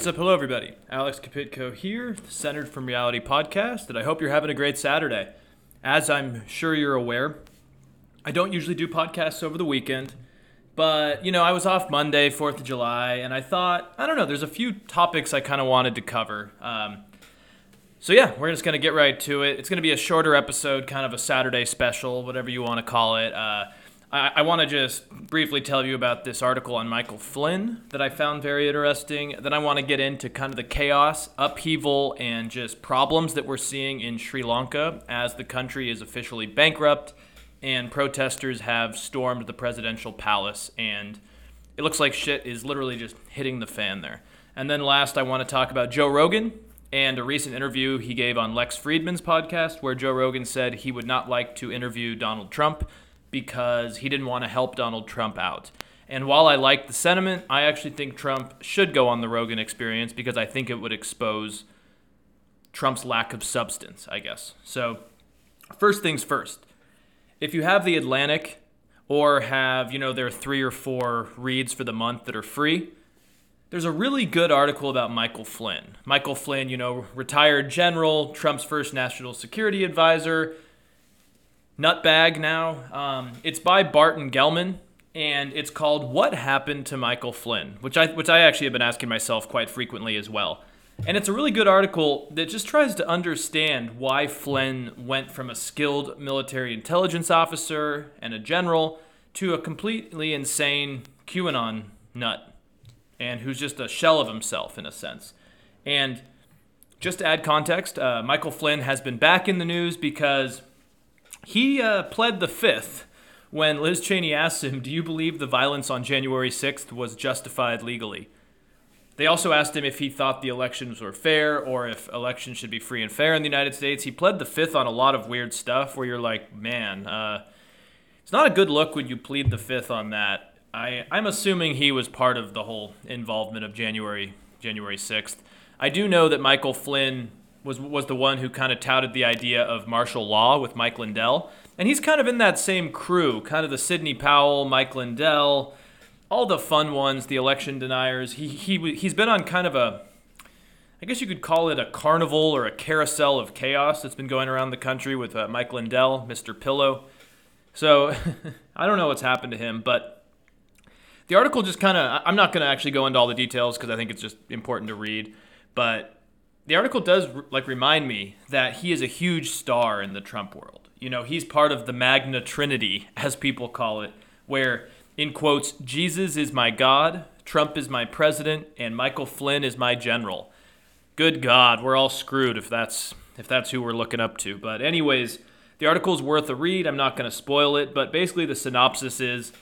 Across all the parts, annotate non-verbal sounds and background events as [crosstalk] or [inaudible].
What's up? Hello, everybody. Alex Kapitko here, Centered from Reality podcast, and I hope you're having a great Saturday. As I'm sure you're aware, I don't usually do podcasts over the weekend, but, you know, I was off Monday, 4th of July, and I thought, I don't know, there's a few topics I kind of wanted to cover. Um, so, yeah, we're just going to get right to it. It's going to be a shorter episode, kind of a Saturday special, whatever you want to call it. Uh, I, I want to just briefly tell you about this article on Michael Flynn that I found very interesting. Then I want to get into kind of the chaos, upheaval, and just problems that we're seeing in Sri Lanka as the country is officially bankrupt and protesters have stormed the presidential palace. And it looks like shit is literally just hitting the fan there. And then last, I want to talk about Joe Rogan and a recent interview he gave on Lex Fridman's podcast, where Joe Rogan said he would not like to interview Donald Trump because he didn't want to help Donald Trump out. And while I like the sentiment, I actually think Trump should go on the Rogan experience because I think it would expose Trump's lack of substance, I guess. So, first things first. If you have the Atlantic or have, you know, there are three or four reads for the month that are free, there's a really good article about Michael Flynn. Michael Flynn, you know, retired general, Trump's first national security advisor, nutbag now. Um, it's by Barton Gellman, and it's called "What Happened to Michael Flynn," which I which I actually have been asking myself quite frequently as well. And it's a really good article that just tries to understand why Flynn went from a skilled military intelligence officer and a general to a completely insane QAnon nut, and who's just a shell of himself in a sense. And just to add context, uh, Michael Flynn has been back in the news because he uh, pled the fifth when Liz Cheney asked him, Do you believe the violence on January 6th was justified legally? They also asked him if he thought the elections were fair or if elections should be free and fair in the United States. He pled the fifth on a lot of weird stuff where you're like, man, uh, it's not a good look when you plead the fifth on that. I, I'm assuming he was part of the whole involvement of January January 6th. I do know that Michael Flynn was was the one who kind of touted the idea of martial law with Mike Lindell, and he's kind of in that same crew, kind of the Sidney Powell, Mike Lindell, all the fun ones, the election deniers. He he he's been on kind of a I guess you could call it a carnival or a carousel of chaos that's been going around the country with uh, Mike Lindell, Mr. Pillow. So [laughs] I don't know what's happened to him, but the article just kind of I'm not going to actually go into all the details because I think it's just important to read, but the article does like remind me that he is a huge star in the Trump world. You know, he's part of the MAGA Trinity, [laughs] as people call it, where in quotes, Jesus is my God, Trump is my president, and Michael Flynn is my general. Good God, we're all screwed if that's if that's who we're looking up to. But anyways, the article is worth a read. I'm not going to spoil it, but basically the synopsis is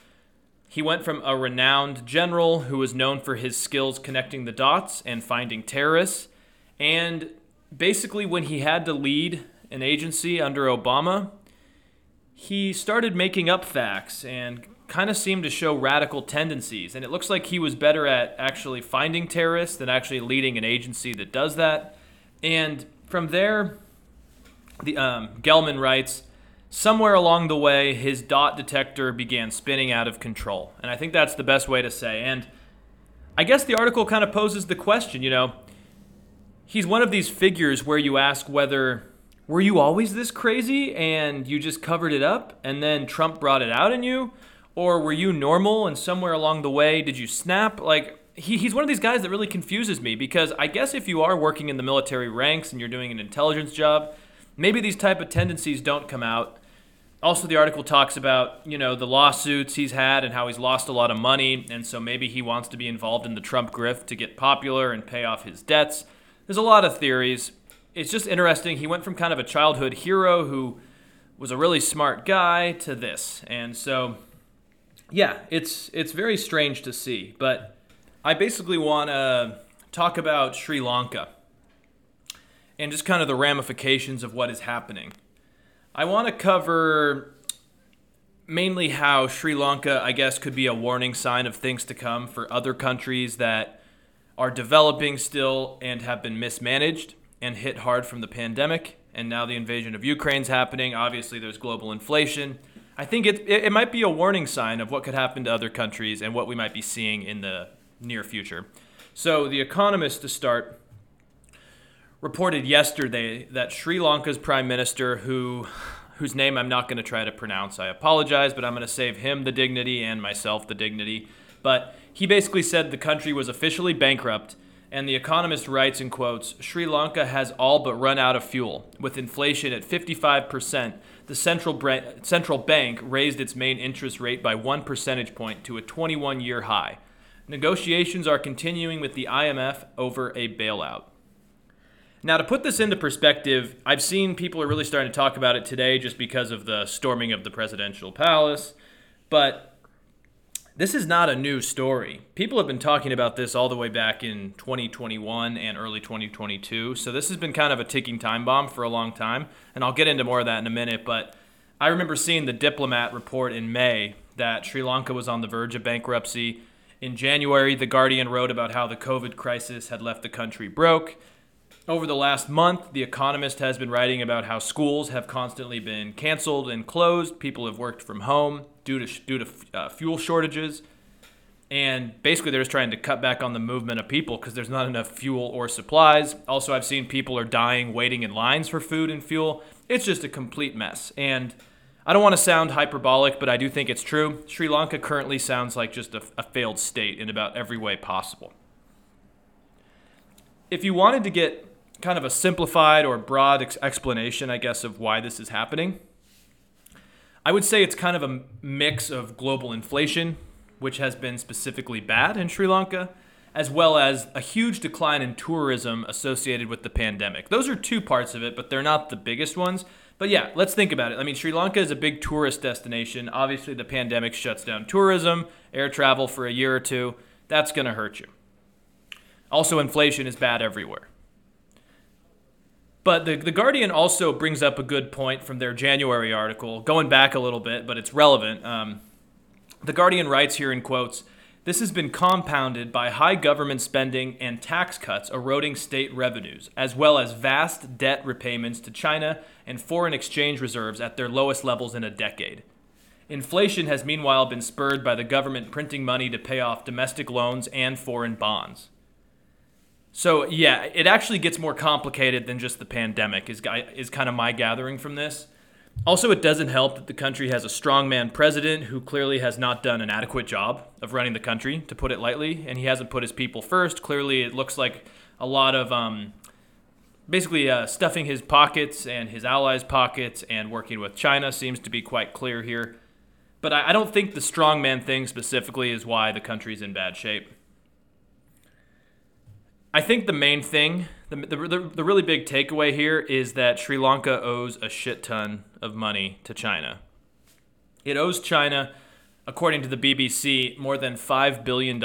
he went from a renowned general who was known for his skills connecting the dots and finding terrorists and basically, when he had to lead an agency under Obama, he started making up facts and kind of seemed to show radical tendencies. And it looks like he was better at actually finding terrorists than actually leading an agency that does that. And from there, the um, Gellman writes, somewhere along the way, his dot detector began spinning out of control. And I think that's the best way to say. And I guess the article kind of poses the question, you know, he's one of these figures where you ask whether were you always this crazy and you just covered it up and then Trump brought it out in you? Or were you normal and somewhere along the way did you snap? Like, he, he's one of these guys that really confuses me because I guess if you are working in the military ranks and you're doing an intelligence job, maybe these type of tendencies don't come out. Also, the article talks about, you know, the lawsuits he's had and how he's lost a lot of money, and so maybe he wants to be involved in the Trump grift to get popular and pay off his debts there's a lot of theories. It's just interesting. He went from kind of a childhood hero who was a really smart guy to this. And so yeah, it's it's very strange to see, but I basically want to talk about Sri Lanka and just kind of the ramifications of what is happening. I want to cover mainly how Sri Lanka, I guess, could be a warning sign of things to come for other countries that are developing still and have been mismanaged and hit hard from the pandemic. And now the invasion of Ukraine's happening. Obviously, there's global inflation. I think it, it, it might be a warning sign of what could happen to other countries and what we might be seeing in the near future. So, The Economist, to start, reported yesterday that Sri Lanka's prime minister, who whose name I'm not going to try to pronounce, I apologize, but I'm going to save him the dignity and myself the dignity. But he basically said the country was officially bankrupt and The Economist writes in quotes Sri Lanka has all but run out of fuel. With inflation at 55%, the central, bra- central bank raised its main interest rate by one percentage point to a 21 year high. Negotiations are continuing with the IMF over a bailout. Now, to put this into perspective, I've seen people are really starting to talk about it today just because of the storming of the presidential palace. But this is not a new story. People have been talking about this all the way back in 2021 and early 2022. So this has been kind of a ticking time bomb for a long time. And I'll get into more of that in a minute. But I remember seeing the Diplomat report in May that Sri Lanka was on the verge of bankruptcy. In January, The Guardian wrote about how the COVID crisis had left the country broke. Over the last month, The Economist has been writing about how schools have constantly been canceled and closed. People have worked from home due to due to uh, fuel shortages, and basically they're just trying to cut back on the movement of people because there's not enough fuel or supplies. Also, I've seen people are dying waiting in lines for food and fuel. It's just a complete mess, and I don't want to sound hyperbolic, but I do think it's true. Sri Lanka currently sounds like just a, a failed state in about every way possible. If you wanted to get kind of a simplified or broad ex- explanation, I guess, of why this is happening. I would say it's kind of a mix of global inflation, which has been specifically bad in Sri Lanka, as well as a huge decline in tourism associated with the pandemic. Those are two parts of it, but they're not the biggest ones. But yeah, let's think about it. I mean, Sri Lanka is a big tourist destination. Obviously, the pandemic shuts down tourism, air travel for a year or two. That's going to hurt you. Also, inflation is bad everywhere. But the, the Guardian also brings up a good point from their January article, going back a little bit, but it's relevant. Um, the Guardian writes here in quotes This has been compounded by high government spending and tax cuts eroding state revenues, as well as vast debt repayments to China and foreign exchange reserves at their lowest levels in a decade. Inflation has meanwhile been spurred by the government printing money to pay off domestic loans and foreign bonds. So yeah, it actually gets more complicated than just the pandemic. Is is kind of my gathering from this. Also, it doesn't help that the country has a strongman president who clearly has not done an adequate job of running the country, to put it lightly, and he hasn't put his people first. Clearly, it looks like a lot of um, basically uh, stuffing his pockets and his allies' pockets and working with China seems to be quite clear here. But I, I don't think the strongman thing specifically is why the country's in bad shape. I think the main thing, the, the, the, really big takeaway here is that Sri Lanka owes a shit ton of money to China. It owes China, according to the BBC, more than $5 billion.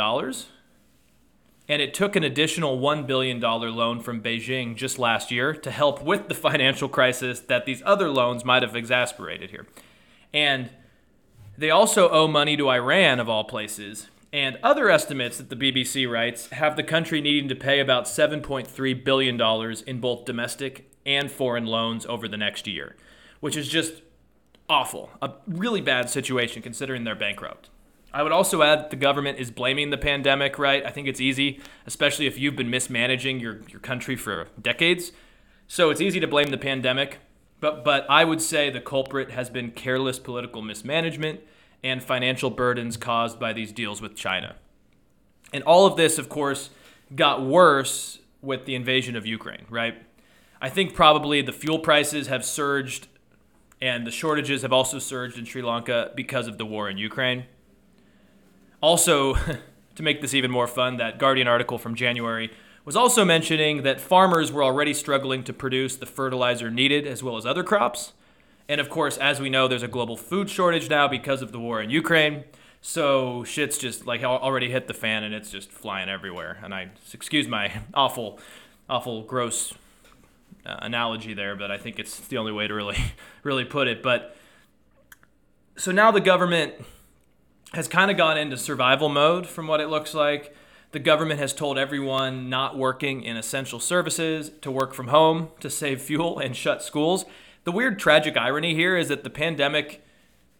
And it took an additional $1 billion loan from Beijing just last year to help with the [laughs] financial crisis that these other loans might have exasperated here. And they also owe money to Iran, of all places, and other estimates that the BBC writes have the country needing to pay about $7.3 billion in both domestic and foreign loans over the next year, which is just awful. A really bad situation considering they're bankrupt. I would also add that the government is blaming the pandemic, right? I think it's easy, especially if you've been mismanaging your, your country for decades. So it's easy to blame the pandemic, but, but I would say the culprit has been careless political mismanagement and financial burdens caused by these deals with China. And all of this, of course, got worse with the invasion of Ukraine, right? I think probably the fuel prices have surged and the shortages have also surged in Sri Lanka because of the war in Ukraine. Also, [laughs] to make this even more fun, that Guardian article from January was also mentioning that farmers were already struggling to produce the fertilizer needed as well as other crops. And of course, as we know, there's a global food shortage now because of the war in Ukraine. So shit's just like already hit the fan and it's just flying everywhere. And I excuse my [laughs] awful, awful, gross uh, analogy there, but I think it's the only way to really, [laughs] really put it. But so now the government has kind of gone into survival mode from what it looks like. The government has told everyone not working in essential services to work from home to save fuel and shut schools. The weird tragic irony here is that the pandemic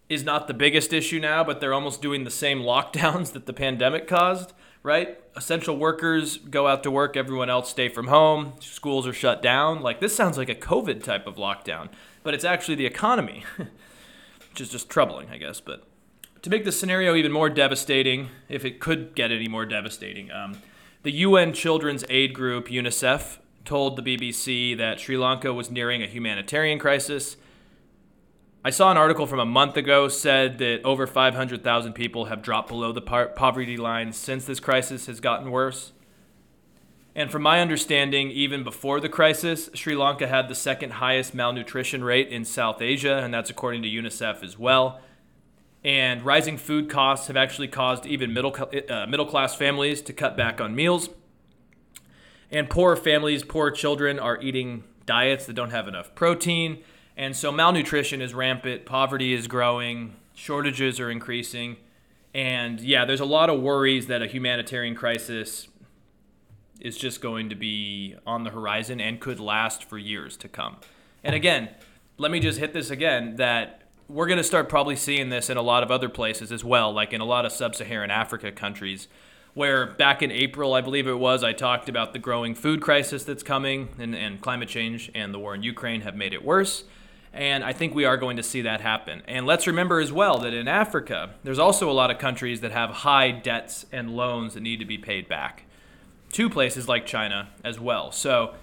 is not the biggest issue now, but they're almost doing the same [laughs] lockdowns that the pandemic caused, right? Essential workers go out to work, everyone else stay from home, schools are shut down. Like this sounds like a COVID type of lockdown, but it's actually the economy, [laughs] which is just troubling, I guess. But to make this scenario even more devastating, if it could get any more devastating, um, the UN Children's Aid Group, UNICEF, told the BBC that Sri Lanka was nearing a humanitarian crisis. I saw an article from a month ago said that over 500,000 people have dropped below the poverty line since this crisis has gotten worse. And from my understanding, even before the crisis, Sri Lanka had the second highest malnutrition rate in South Asia, and that's according to UNICEF as well. And rising food costs have actually caused even middle, uh, middle class families to cut back on meals. And poor families, poor children are eating diets that don't have enough protein. And so malnutrition is rampant, poverty is growing, shortages are increasing. And yeah, there's a lot of worries that a humanitarian crisis is just going to be on the horizon and could last for years to come. And again, let me just hit this again that we're going to start probably seeing this in a lot of other places as well, like in a lot of sub Saharan Africa countries where back in April, I believe it was, I talked about the growing food crisis that's coming, and, and climate change and the war in Ukraine have made it worse. And I think we are going to see that happen. And let's remember as well that in Africa, there's also a lot of countries that have high debts and loans that need to be paid back to places like China as well. So,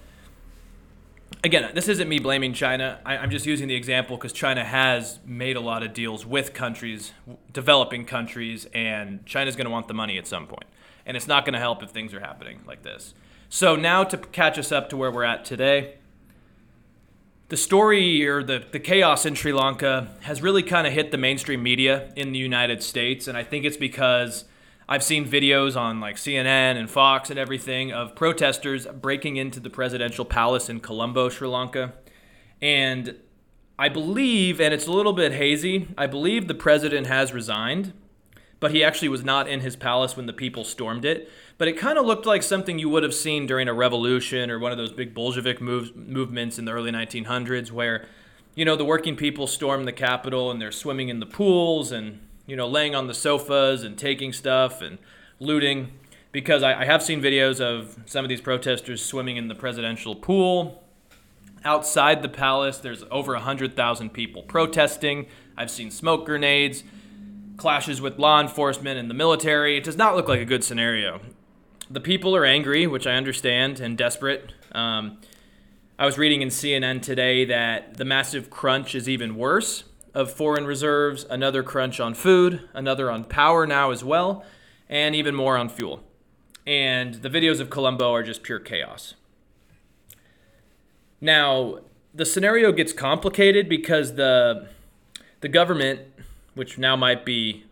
again, this isn't me blaming China. I, am just using the example because China has made a lot of deals with countries, developing countries, and China's going to want the money at some point and it's not going to help if things are happening like this. So now to catch us up to where we're at today, the story or the, the chaos in Sri Lanka has really kind of hit the mainstream media in the United States, and I think it's because I've seen videos on like CNN and Fox and everything of protesters breaking into the presidential palace in Colombo, Sri Lanka. And I believe, and it's a little bit hazy, I believe the president has resigned but he actually was not in his palace when the people stormed it. But it kind of looked like something you would have seen during a revolution or one of those big Bolshevik moves, movements in the early 1900s where, you know, the working people storm the capital and they're swimming in the pools and, you know, laying on the sofas and taking stuff and looting. Because I, I have seen videos of some of these protesters swimming in the presidential pool. Outside the palace, there's over 100,000 people protesting. I've seen smoke grenades clashes with law enforcement and the military. It does not look like a good scenario. The people are angry, which I understand, and desperate. Um, I was reading in CNN today that the massive crunch is even worse of foreign reserves, another crunch on food, another on power now as well, and even more on fuel. And the videos of Colombo are just pure chaos. Now, the scenario gets complicated because the the government which now might be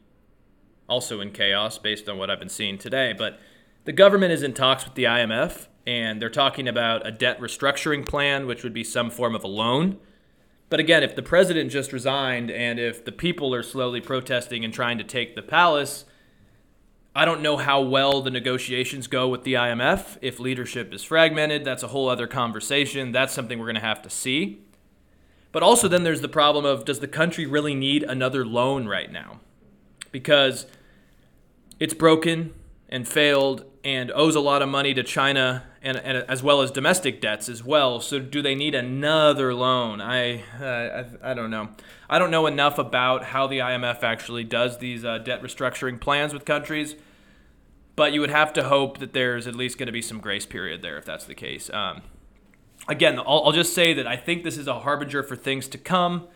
also in chaos based on what I've been seeing today. But the government is in talks with the IMF, and they're talking about a debt restructuring plan, which would be some form of a loan. But again, if the president just resigned and if the people are slowly protesting and trying to take the palace, I don't know how well the negotiations go with the IMF. If leadership is fragmented, that's a whole other conversation. That's something we're going to have to see. But also, then there's the problem of does the country really need another loan right now? Because it's broken and failed and owes a lot of money to China and, and as well as domestic debts as well. So do they need another loan? I, uh, I, I don't know. I don't know enough about how the IMF actually does these uh, debt restructuring plans with countries, but you would have to hope that there's at least going to be some grace period there if that's the case. Um, again, I'll, I'll just say that I think this is a harbinger for things to come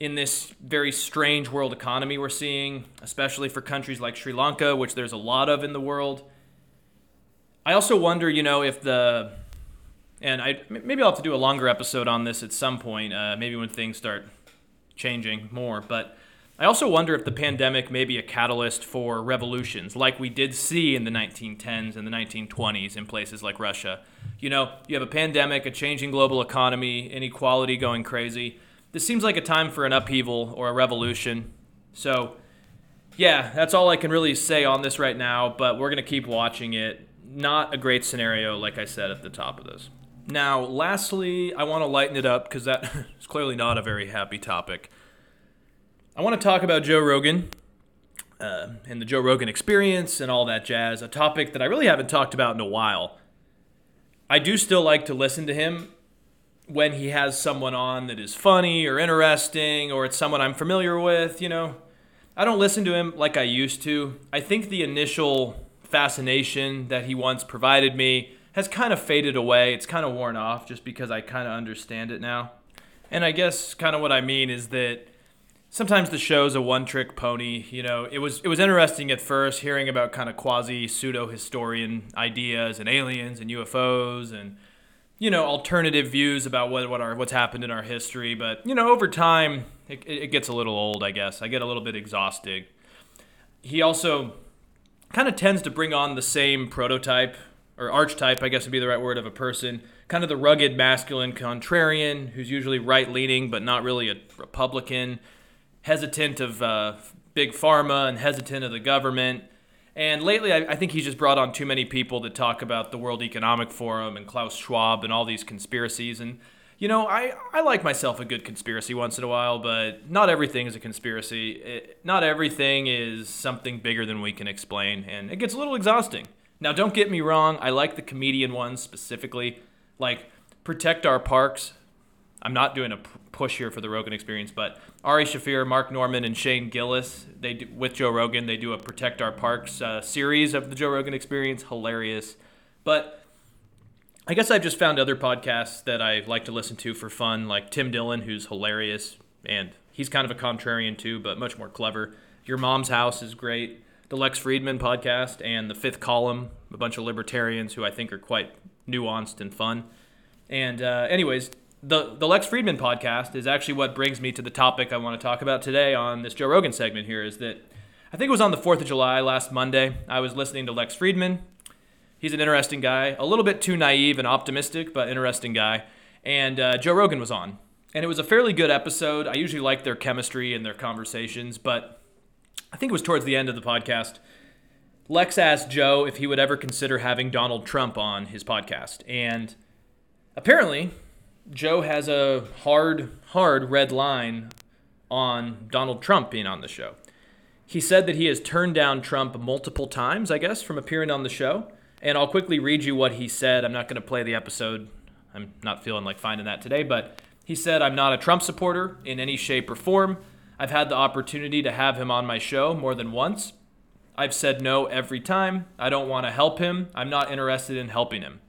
in this very strange world economy we're seeing, especially for countries like Sri Lanka, which there's a lot of in the world. I also wonder, you know, if the and I maybe I'll have to do a longer episode on this at some point, uh, maybe when things start changing more. But I also wonder if the pandemic may be a catalyst for revolutions, like we did see in the 1910s and the 1920s in places like Russia. You know, you have a pandemic, a changing global economy, inequality going crazy. This seems like a time for an upheaval or a revolution. So, yeah, that's all I can really say on this right now, but we're going to keep watching it. Not a great scenario, like I said at the top of this. Now, lastly, I want to lighten it up because that [laughs] is clearly not a very happy topic. I want to talk about Joe Rogan. uh, and the Joe Rogan experience and all that jazz, a topic that I really haven't talked about in a while. I do still like to listen to him when he has someone on that is funny or interesting or it's someone I'm familiar with, you know. I don't listen to him like I used to. I think the initial fascination that he once provided me has kind of faded away. It's kind of worn off just because I kind of understand it now. And I guess kind of what I mean is that sometimes the show's a one-trick pony. You know, it was it was interesting at first hearing about kind of quasi pseudo historian ideas and aliens and UFOs and you know alternative views about what what our what's happened in our history. But you know, over time, it, it gets a little old. I guess I get a little bit exhausted. He also kind of tends to bring on the same prototype or archetype, I guess would be the right word, of a person. Kind of the rugged masculine contrarian who's usually right leaning but not really a Republican, hesitant of uh, big pharma and hesitant of the government. And lately, I, I, think he's just brought on too many people to talk about the World Economic Forum and Klaus Schwab and all these conspiracies. And, you know, I, I like myself a good conspiracy once in a while, but not everything is a conspiracy. It, not everything is something bigger than we can explain, and it gets a little exhausting. Now, don't get me wrong, I like the comedian ones specifically, like Protect Our Parks. I'm not doing a push here for the Rogan experience, but Ari Shaffir, Mark Normand, and Shane Gillis, they do, with Joe Rogan, they do a Protect Our Parks uh, series of the Joe Rogan experience. Hilarious. But I guess I've just found other podcasts that I like to listen to for fun, like Tim Dillon, who's hilarious, and he's kind of a contrarian too, but much more clever. Your Mom's House is great the Lex Fridman podcast and the Fifth Column, a bunch of libertarians who I think are quite nuanced and fun. And uh, anyways, the the Lex Fridman podcast is actually what brings me to the topic I want to talk about today on this Joe Rogan segment. Here is that I think it was on the Fourth of July last Monday. I was listening to Lex Fridman. He's an interesting guy, a little bit too naive and optimistic, but interesting guy. And uh, Joe Rogan was on, and it was a fairly good episode. I usually like their chemistry and their conversations, but I think it was towards the end of the podcast. Lex asked Joe if he would ever consider having Donald Trump on his podcast. And apparently, Joe has a hard, hard red line on Donald Trump being on the show. He said that he has turned down Trump multiple times, I guess, from appearing on the show. And I'll quickly read you what he said. I'm not going to play the episode. I'm not feeling like finding that today, but he said, I'm not a Trump supporter in any shape or form. I've had the opportunity to have him on my show more than once. I've said no every time. I don't want to help him. I'm not interested in helping him.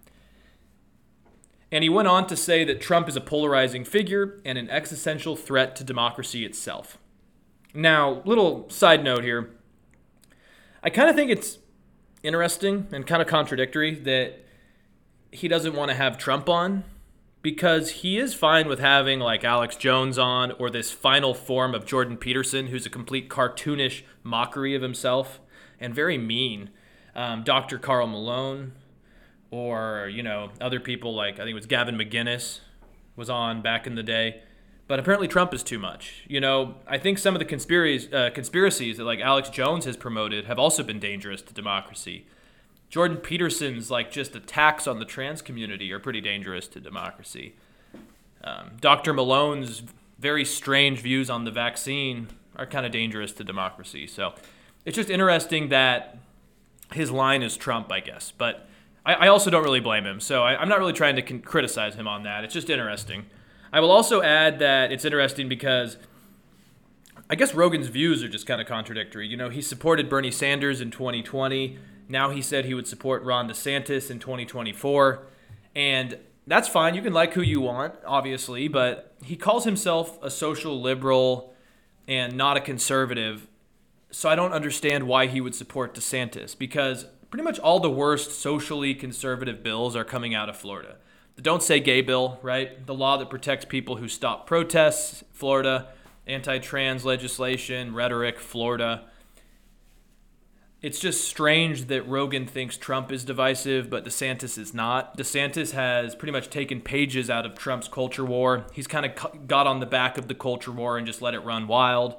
And he went on to say that Trump is a polarizing figure and an existential threat to democracy itself. Now, little side note here. I kind of think it's interesting and kind of contradictory that he doesn't want to have Trump on because he is fine with having like Alex Jones on or this final form of Jordan Peterson, who's a complete cartoonish mockery of himself and very mean. Um, Dr. Carl Malone, or you know other people like I think it was Gavin McGinnis was on back in the day. But apparently Trump is too much. You know, I think some of the conspiracies, uh, conspiracies that like Alex Jones has promoted have also been dangerous to democracy. Jordan Peterson's like just attacks on the trans community are pretty dangerous to democracy. Um, Dr. Malone's very strange views on the vaccine are kind of dangerous to democracy. So it's just interesting that his line is Trump, I guess. But I, I also don't really blame him. So I, am not really trying to con- criticize him on that. It's just interesting. I will also add that it's interesting because I guess Rogan's views are just kind of contradictory. You know, he supported Bernie Sanders in 2020. Now he said he would support Ron DeSantis in 2024. And that's fine. You can like who you want, obviously, but he calls himself a social liberal and not a conservative. So I don't understand why he would support DeSantis because pretty much all the worst socially conservative bills are coming out of Florida. The Don't Say Gay bill, right? The law that protects people who stop protests, Florida. Anti trans legislation, rhetoric, Florida it's just strange that Rogan thinks Trump is divisive, but DeSantis is not. DeSantis has pretty much taken pages out of Trump's culture war. He's kind of got on the back of the culture war and just let it run wild.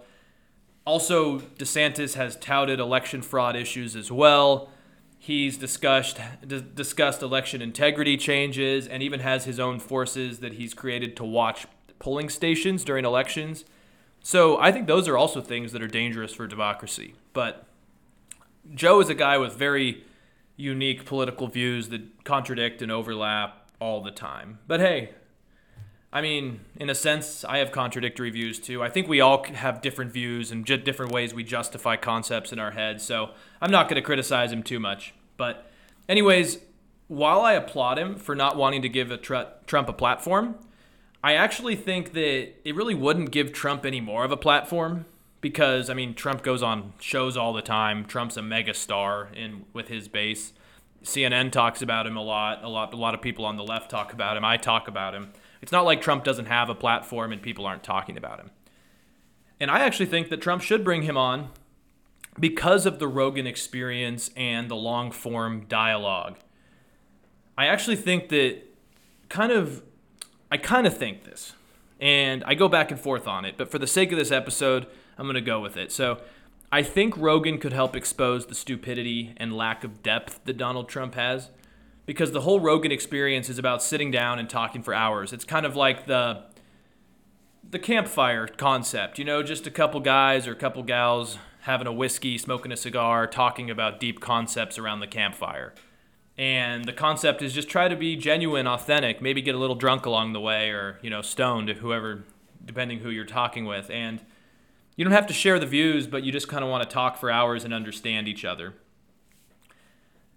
Also, DeSantis has touted election fraud issues as well. He's discussed d- discussed election integrity changes and even has his own forces that he's created to watch polling stations during elections. So I think those are also things that are dangerous for democracy. But Joe is a guy with very unique political views that contradict and overlap all the time. But hey, I mean, in a sense, I have contradictory views too. I think we all have different views and different ways we justify concepts in our heads. So I'm not going to criticize him too much. But, anyways, while I applaud him for not wanting to give a tr- Trump a platform, I actually think that it really wouldn't give Trump any more of a platform because I mean Trump goes on shows all the time. Trump's a mega star in with his base. CNN talks about him a lot. A lot a lot of people on the left talk about him. I talk about him. It's not like Trump doesn't have a platform and people aren't talking about him. And I actually think that Trump should bring him on because of the Rogan experience and the long form dialogue. I actually think that kind of I kind of think this. And I go back and forth on it, but for the sake of this episode, I'm going to go with it. So, I think Rogan could help expose the stupidity and lack of depth that Donald Trump has because the whole Rogan experience is about sitting down and talking for hours. It's kind of like the the campfire concept, you know, just a couple guys or a couple gals having a whiskey, smoking a cigar, talking about deep concepts around the campfire. And the concept is just try to be genuine, authentic, maybe get a little drunk along the way or, you know, stoned, whoever, depending who you're talking with. And you don't have to share the views, but you just kind of want to talk for hours and understand each other.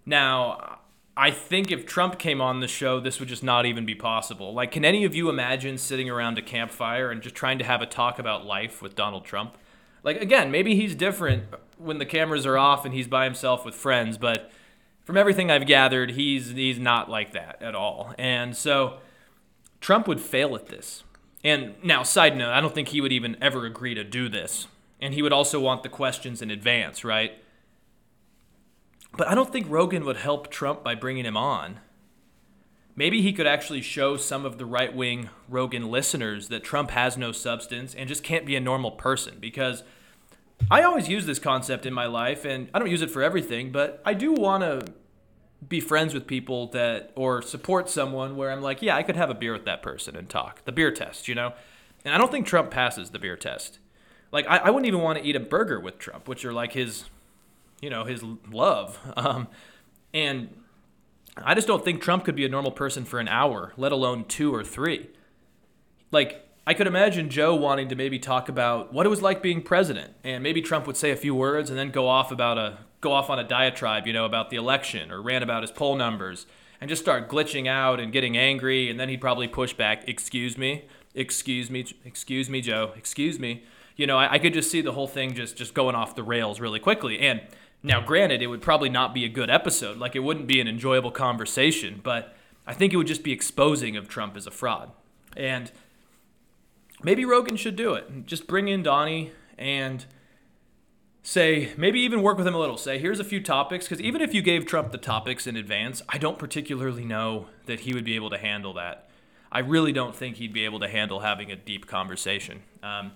Now, I think if Trump came on the show, this would just not even be possible. Like, can any of you imagine sitting around a campfire and just trying to have a talk about life with Donald Trump? Like, again, maybe he's different when the cameras are off and he's by himself with friends, but from everything I've gathered, he's he's not like that at all. And so Trump would fail at this. And now, side note, I don't think he would even ever agree to do this. And he would also want the questions in advance, right? But I don't think Rogan would help Trump by bringing him on. Maybe he could actually show some of the right wing Rogan listeners that Trump has no substance and just can't be a normal person because I always use this concept in my life and I don't use it for everything, but I do want to be friends with people that or support someone where I'm like, yeah, I could have a beer with that person and talk. The beer test, you know? And I don't think Trump passes the beer test. Like, I, I wouldn't even want to eat a burger with Trump, which are like his you know, his love. Um, and I just don't think Trump could be a normal person for an hour, let alone two or three. Like, I could imagine Joe wanting to maybe talk about what it was like being president, and maybe Trump would say a few words and then go off about a go off on a diatribe, you know, about the election or rant about his poll numbers and just start glitching out and getting angry, and then he'd probably push back, "Excuse me, excuse me, excuse me, Joe, excuse me." You know, I, I could just see the whole thing just just going off the rails really quickly, and now, granted, it would probably not be a good episode. Like, it wouldn't be an enjoyable conversation, but I think it would just be exposing of Trump as a fraud. And maybe Rogan should do it. Just bring in Donnie and say, maybe even work with him a little. Say, here's a few topics, because even if you gave Trump the topics in advance, I don't particularly know that he would be able to handle that. I really don't think he'd be able to handle having a deep conversation. Um,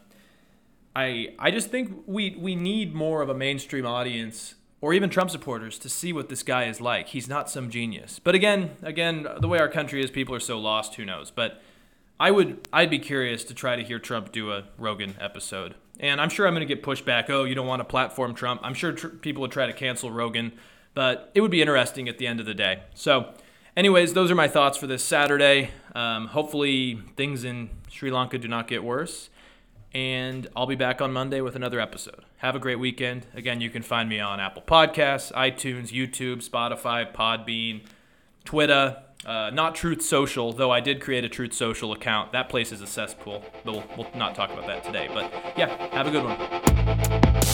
I I just think we we need more of a mainstream audience or even Trump supporters to see what this guy is like. He's not some genius. But again, again, the way our country is, people are so lost, who knows. But I would I'd be curious to try to hear Trump do a Rogan episode. And I'm sure I'm going to get pushed back. Oh, you don't want to platform Trump. I'm sure tr- people would try to cancel Rogan, but it would be interesting at the end of the day. So, anyways, those are my thoughts for this Saturday. Um, hopefully, things in Sri Lanka do not get worse and I'll be back on Monday with another episode. Have a great weekend. Again, you can find me on Apple Podcasts, iTunes, YouTube, Spotify, Podbean, Twitter, uh, not Truth Social, though I did create a Truth Social account. That place is a cesspool, but we'll, we'll not talk about that today. But yeah, have a good one.